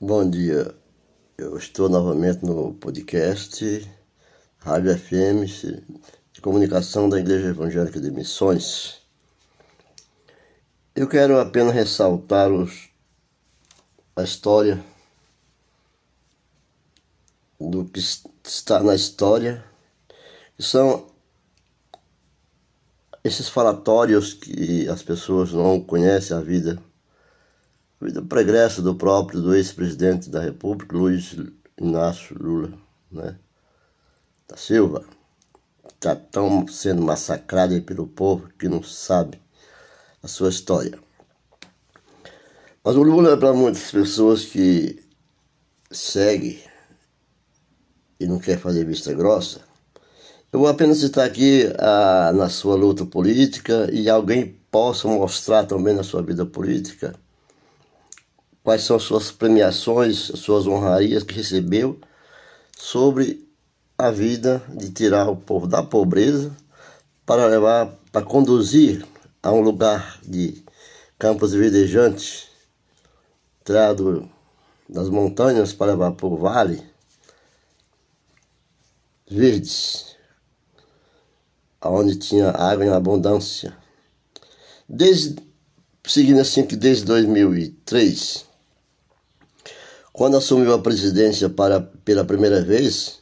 Bom dia, eu estou novamente no podcast Rádio FM de Comunicação da Igreja Evangélica de Missões. Eu quero apenas ressaltar os, a história do que está na história, que são esses falatórios que as pessoas não conhecem a vida vida pregressa do próprio, do ex-presidente da República, Luiz Inácio Lula, né? da Silva, está tão sendo massacrado pelo povo que não sabe a sua história. Mas o Lula, é para muitas pessoas que seguem e não quer fazer vista grossa, eu vou apenas citar aqui a, na sua luta política e alguém possa mostrar também na sua vida política quais são as suas premiações, as suas honrarias que recebeu sobre a vida de tirar o povo da pobreza para levar, para conduzir a um lugar de campos verdejantes, tirado das montanhas para levar para o vale, verdes, onde tinha água em abundância. Desde, seguindo assim que desde 2003, quando assumiu a presidência para, pela primeira vez,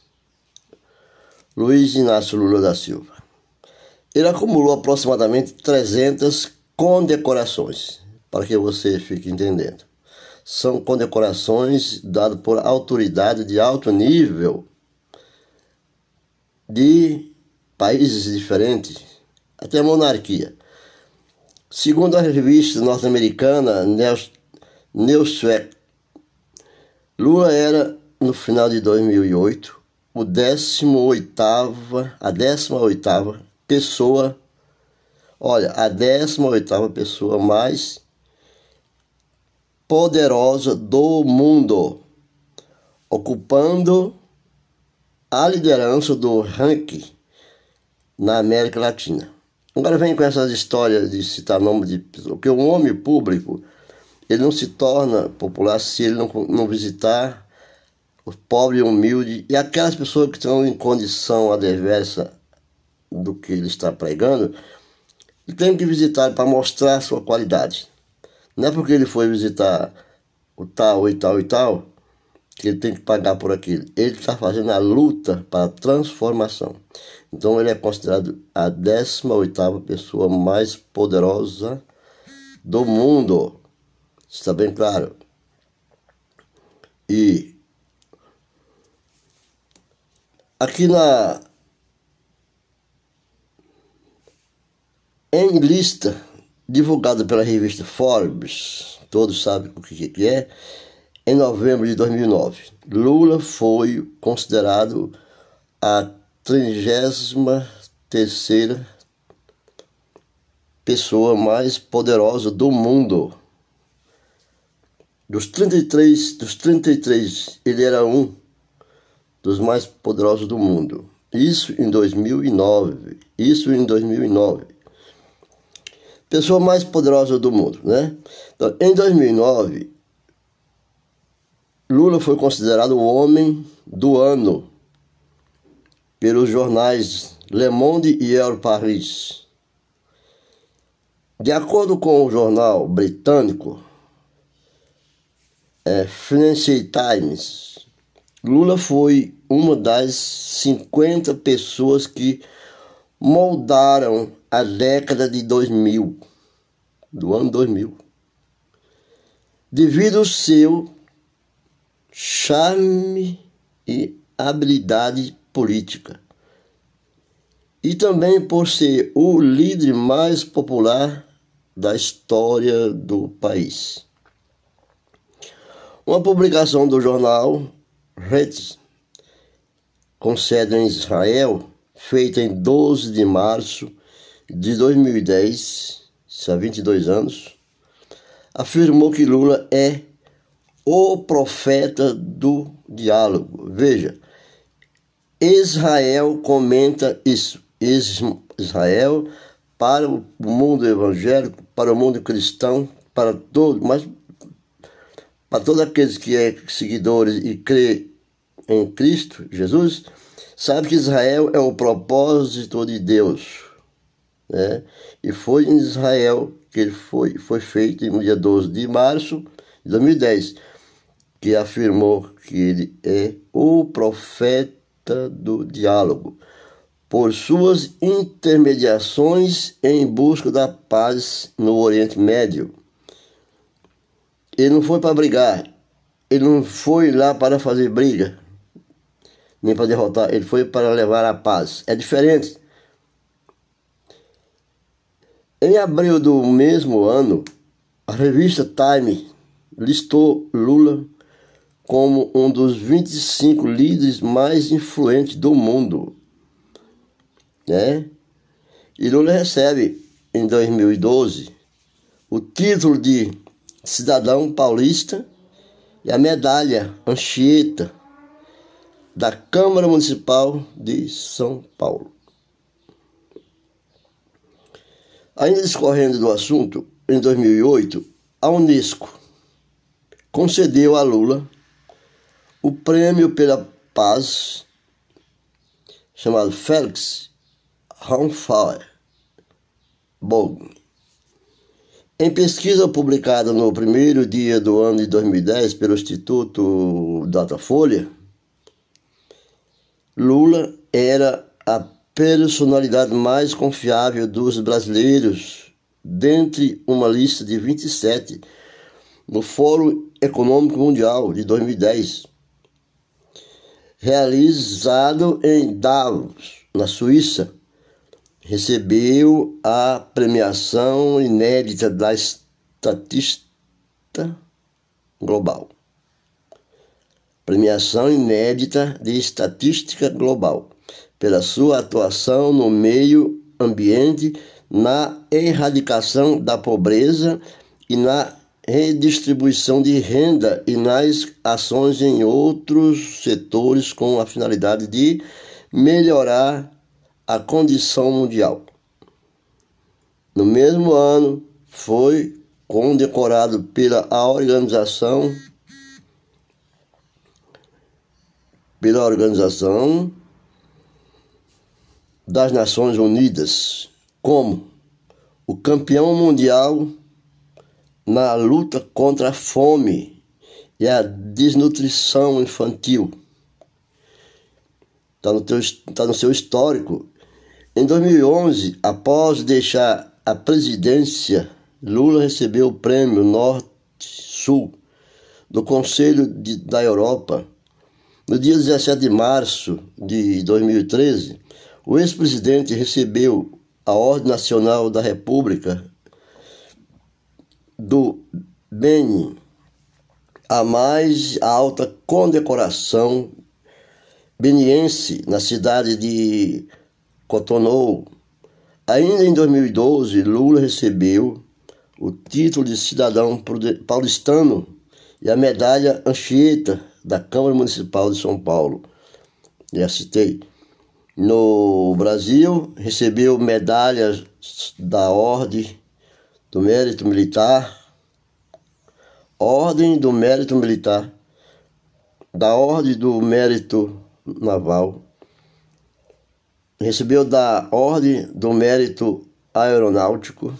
Luiz Inácio Lula da Silva. Ele acumulou aproximadamente 300 condecorações, para que você fique entendendo. São condecorações dadas por autoridade de alto nível de países diferentes, até monarquia. Segundo a revista norte-americana Newsweek, Lula era, no final de 2008, o 18 a 18 pessoa, olha, a 18 pessoa mais poderosa do mundo, ocupando a liderança do ranking na América Latina. Agora vem com essas histórias de citar nome de pessoa, porque um homem público ele não se torna popular se ele não, não visitar o pobre e humilde e aquelas pessoas que estão em condição adversa do que ele está pregando, ele tem que visitar para mostrar sua qualidade. Não é porque ele foi visitar o tal e tal e tal que ele tem que pagar por aquilo. Ele está fazendo a luta para a transformação. Então ele é considerado a 18ª pessoa mais poderosa do mundo. Está bem claro? E aqui na em lista divulgada pela revista Forbes, todos sabem o que, é, em novembro de 2009, Lula foi considerado a 33 pessoa mais poderosa do mundo. Dos 33, dos 33, ele era um dos mais poderosos do mundo. Isso em 2009. Isso em 2009. Pessoa mais poderosa do mundo, né? Então, em 2009, Lula foi considerado o homem do ano pelos jornais Le Monde e El Paris. De acordo com o jornal britânico é, Financial Times, Lula foi uma das 50 pessoas que moldaram a década de 2000, do ano 2000, devido ao seu charme e habilidade política, e também por ser o líder mais popular da história do país. Uma publicação do jornal Retz, com sede em Israel, feita em 12 de março de 2010, há 22 anos, afirmou que Lula é o profeta do diálogo. Veja, Israel comenta isso. Israel para o mundo evangélico, para o mundo cristão, para todo, mas para todos aqueles que é seguidores e crê em Cristo Jesus, sabe que Israel é o propósito de Deus. Né? E foi em Israel que ele foi, foi feito no dia 12 de março de 2010, que afirmou que ele é o profeta do diálogo, por suas intermediações em busca da paz no Oriente Médio. Ele não foi para brigar, ele não foi lá para fazer briga, nem para derrotar, ele foi para levar a paz. É diferente. Em abril do mesmo ano, a revista Time listou Lula como um dos 25 líderes mais influentes do mundo. Né? E Lula recebe, em 2012, o título de cidadão paulista e a medalha Anchieta da Câmara Municipal de São Paulo. Ainda discorrendo do assunto, em 2008, a Unesco concedeu a Lula o prêmio pela paz chamado Felix Raunfauer Bogn. Em pesquisa publicada no primeiro dia do ano de 2010 pelo Instituto Datafolha, Lula era a personalidade mais confiável dos brasileiros, dentre uma lista de 27 no Fórum Econômico Mundial de 2010, realizado em Davos, na Suíça, recebeu a premiação inédita da Estatista Global. Premiação inédita de Estatística Global pela sua atuação no meio ambiente, na erradicação da pobreza e na redistribuição de renda e nas ações em outros setores com a finalidade de melhorar a condição mundial. No mesmo ano, foi condecorado pela organização pela organização das Nações Unidas como o campeão mundial na luta contra a fome e a desnutrição infantil. Está no, tá no seu histórico. Em 2011, após deixar a presidência, Lula recebeu o prêmio Norte-Sul do Conselho de, da Europa. No dia 17 de março de 2013, o ex-presidente recebeu a Ordem Nacional da República do Benin, a mais alta condecoração beniense na cidade de Cotonou. Ainda em 2012, Lula recebeu o título de cidadão paulistano e a medalha Anchieta da Câmara Municipal de São Paulo. Já citei. No Brasil, recebeu medalhas da Ordem do Mérito Militar, Ordem do Mérito Militar, da Ordem do Mérito Naval, recebeu da Ordem do Mérito Aeronáutico,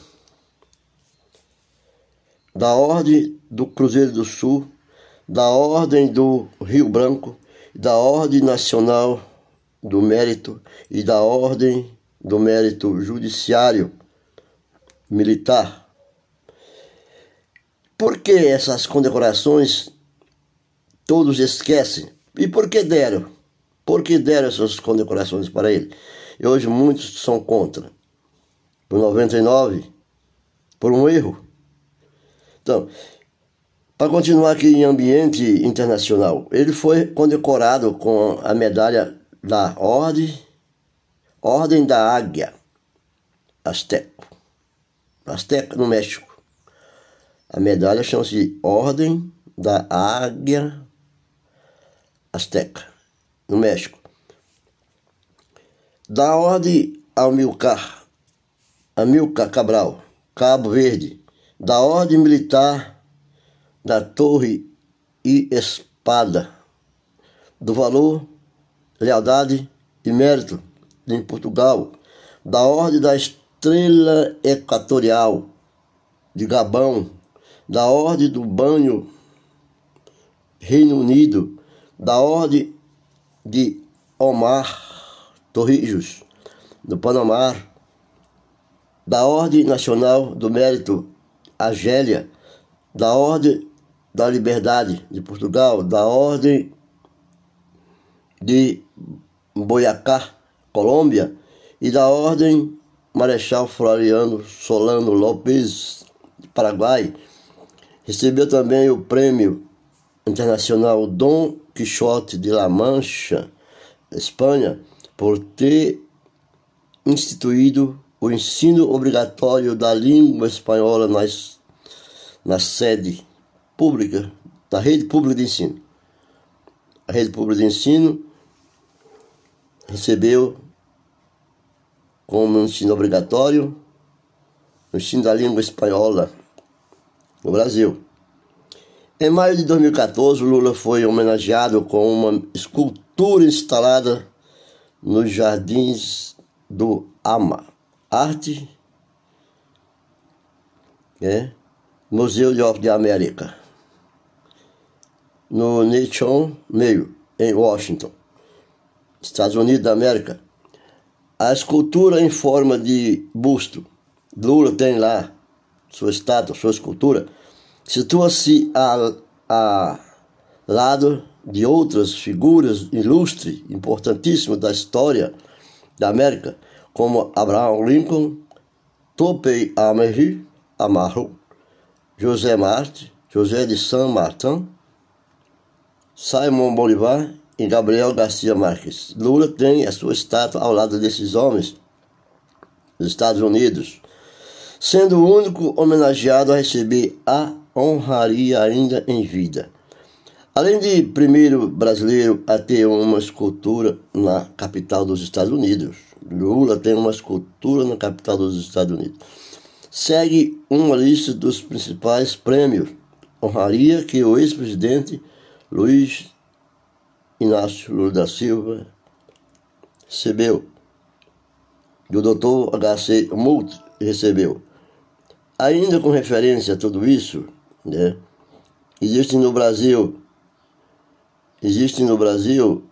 da Ordem do Cruzeiro do Sul, da Ordem do Rio Branco, da Ordem Nacional do mérito e da ordem do mérito judiciário militar. Por que essas condecorações todos esquecem? E por que deram? Por que deram essas condecorações para ele? E hoje muitos são contra. Por 99, por um erro. Então, para continuar aqui em ambiente internacional, ele foi condecorado com a medalha da Ordem, Ordem da Águia Azteco, Azteca no México. A medalha chama-se de Ordem da Águia Azteca, no México. Da Ordem Amilcar, Amilcar Cabral, Cabo Verde. Da Ordem Militar da Torre e espada, do valor, lealdade e mérito em Portugal, da Ordem da Estrela Equatorial de Gabão, da Ordem do Banho Reino Unido, da Ordem de Omar Torrijos, do Panamá, da Ordem Nacional do Mérito Argélia, da Ordem da Liberdade de Portugal, da Ordem de Boiacá, Colômbia, e da Ordem Marechal Floriano Solano Lopes, Paraguai. Recebeu também o Prêmio Internacional Dom Quixote de La Mancha, Espanha, por ter instituído o ensino obrigatório da língua espanhola nas, na sede pública, da rede pública de ensino. A rede pública de ensino recebeu como ensino obrigatório o ensino da língua espanhola no Brasil. Em maio de 2014, Lula foi homenageado com uma escultura instalada nos jardins do AMA, Arte, é, Museu de Arte de América, no Nation Meio, em Washington, Estados Unidos da América. A escultura em forma de busto, Lula tem lá sua estátua, sua escultura, situa-se a, a lado de outras figuras ilustres, importantíssimas da história da América, como Abraham Lincoln, Topei Amery Amarro, José Marte, José de San Martin, Simon Bolivar e Gabriel Garcia Marques. Lula tem a sua estátua ao lado desses homens dos Estados Unidos, sendo o único homenageado a receber a honraria ainda em vida. Além de primeiro brasileiro a ter uma escultura na capital dos Estados Unidos, Lula tem uma escultura na capital dos Estados Unidos. Segue uma lista dos principais prêmios, honraria que o ex-presidente Luiz Inácio Lula da Silva recebeu, e o doutor H.C. Mult recebeu. Ainda com referência a tudo isso, né? Existe no Brasil, existe no Brasil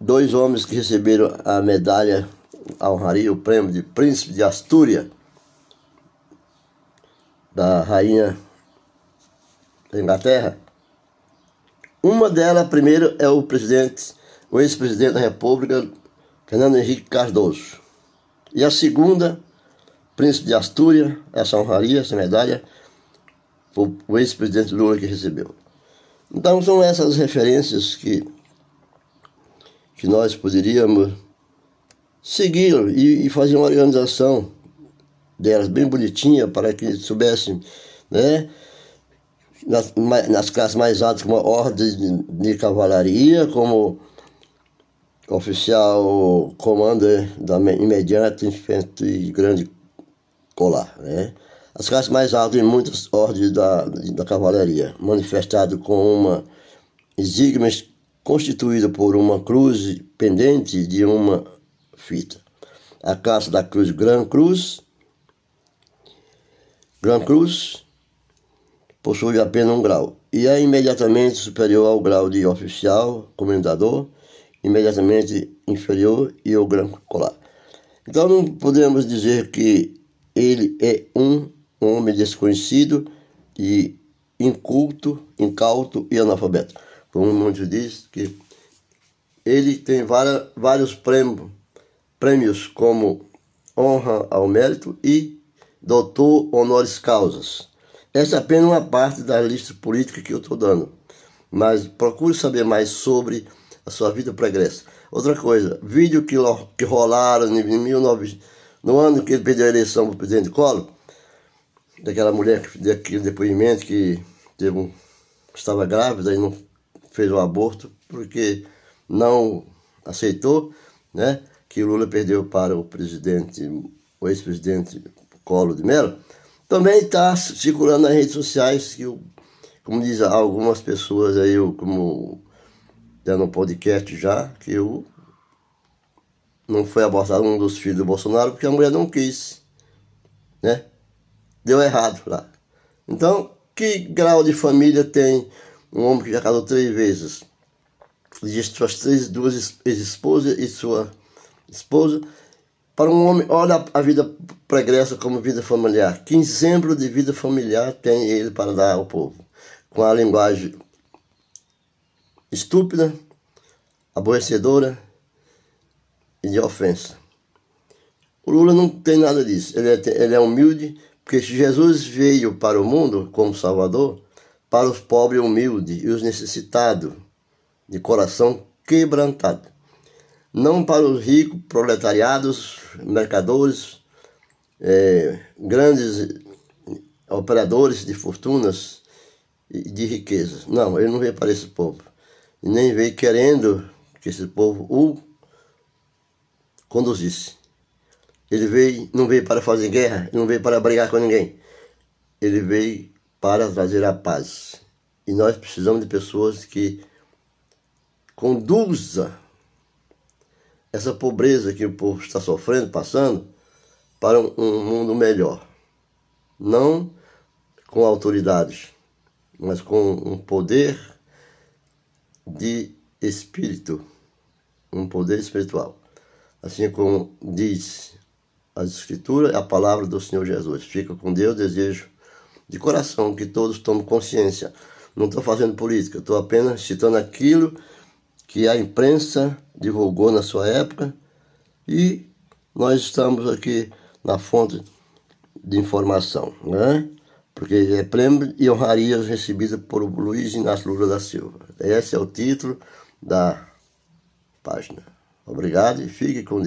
dois homens que receberam a medalha, a honraria, o prêmio de Príncipe de Astúria, da rainha da Inglaterra. Uma delas, primeiro, é o presidente, o ex-presidente da República, Fernando Henrique Cardoso. E a segunda, Príncipe de Astúria, essa honraria, essa medalha, o ex-presidente Lula que recebeu. Então são essas referências que, que nós poderíamos seguir e, e fazer uma organização delas bem bonitinha para que soubessem, né? Nas, nas classes mais altas, como a ordem de, de cavalaria, como oficial comando da imediata infantry grande colar, né? As classes mais altas em muitas ordens da, da cavalaria, manifestado com uma exígma constituída por uma cruz pendente de uma fita. A classe da cruz Gran Cruz, Gran Cruz possui apenas um grau e é imediatamente superior ao grau de oficial, comendador, imediatamente inferior e ao Gran Colar. Então não podemos dizer que ele é um homem desconhecido e inculto, incauto e analfabeto. Como muitos dizem, que ele tem vários prêmios, prêmios como honra ao mérito e doutor honoris causas. Essa é apenas uma parte da lista política que eu estou dando. Mas procure saber mais sobre a sua vida pregressa. Outra coisa, vídeo que, que rolaram em 19, no ano que ele perdeu a eleição para o presidente Collor, daquela mulher que deu aquele depoimento que teve um, estava grávida e não fez o aborto porque não aceitou, né, que o Lula perdeu para o presidente, o ex-presidente Collor de Mello, também está circulando nas redes sociais que o, como diz algumas pessoas aí, como já no podcast já, que eu não foi abortado um dos filhos do Bolsonaro porque a mulher não quis, né? Deu errado lá. Então, que grau de família tem um homem que já casou três vezes? Diz suas três, duas ex-esposas e sua esposa. Para um homem, olha a vida pregressa como vida familiar. Que exemplo de vida familiar tem ele para dar ao povo? Com a linguagem estúpida, aborrecedora e de ofensa. O Lula não tem nada disso. Ele é, ele é humilde, porque Jesus veio para o mundo como Salvador, para os pobres humildes e os necessitados, de coração quebrantado. Não para os ricos, proletariados, mercadores, é, grandes operadores de fortunas e de riquezas. Não, ele não veio para esse povo. E nem veio querendo que esse povo o conduzisse. Ele veio, não veio para fazer guerra, não veio para brigar com ninguém. Ele veio para trazer a paz. E nós precisamos de pessoas que conduza essa pobreza que o povo está sofrendo, passando, para um mundo melhor. Não com autoridades, mas com um poder de espírito, um poder espiritual. Assim como diz as Escrituras, a palavra do Senhor Jesus. Fica com Deus, desejo de coração que todos tomem consciência. Não estou fazendo política, estou apenas citando aquilo que a imprensa divulgou na sua época e nós estamos aqui na fonte de informação, né? Porque é prêmio e honrarias recebidas por Luiz Inácio Lula da Silva. Esse é o título da página. Obrigado e fique com Deus.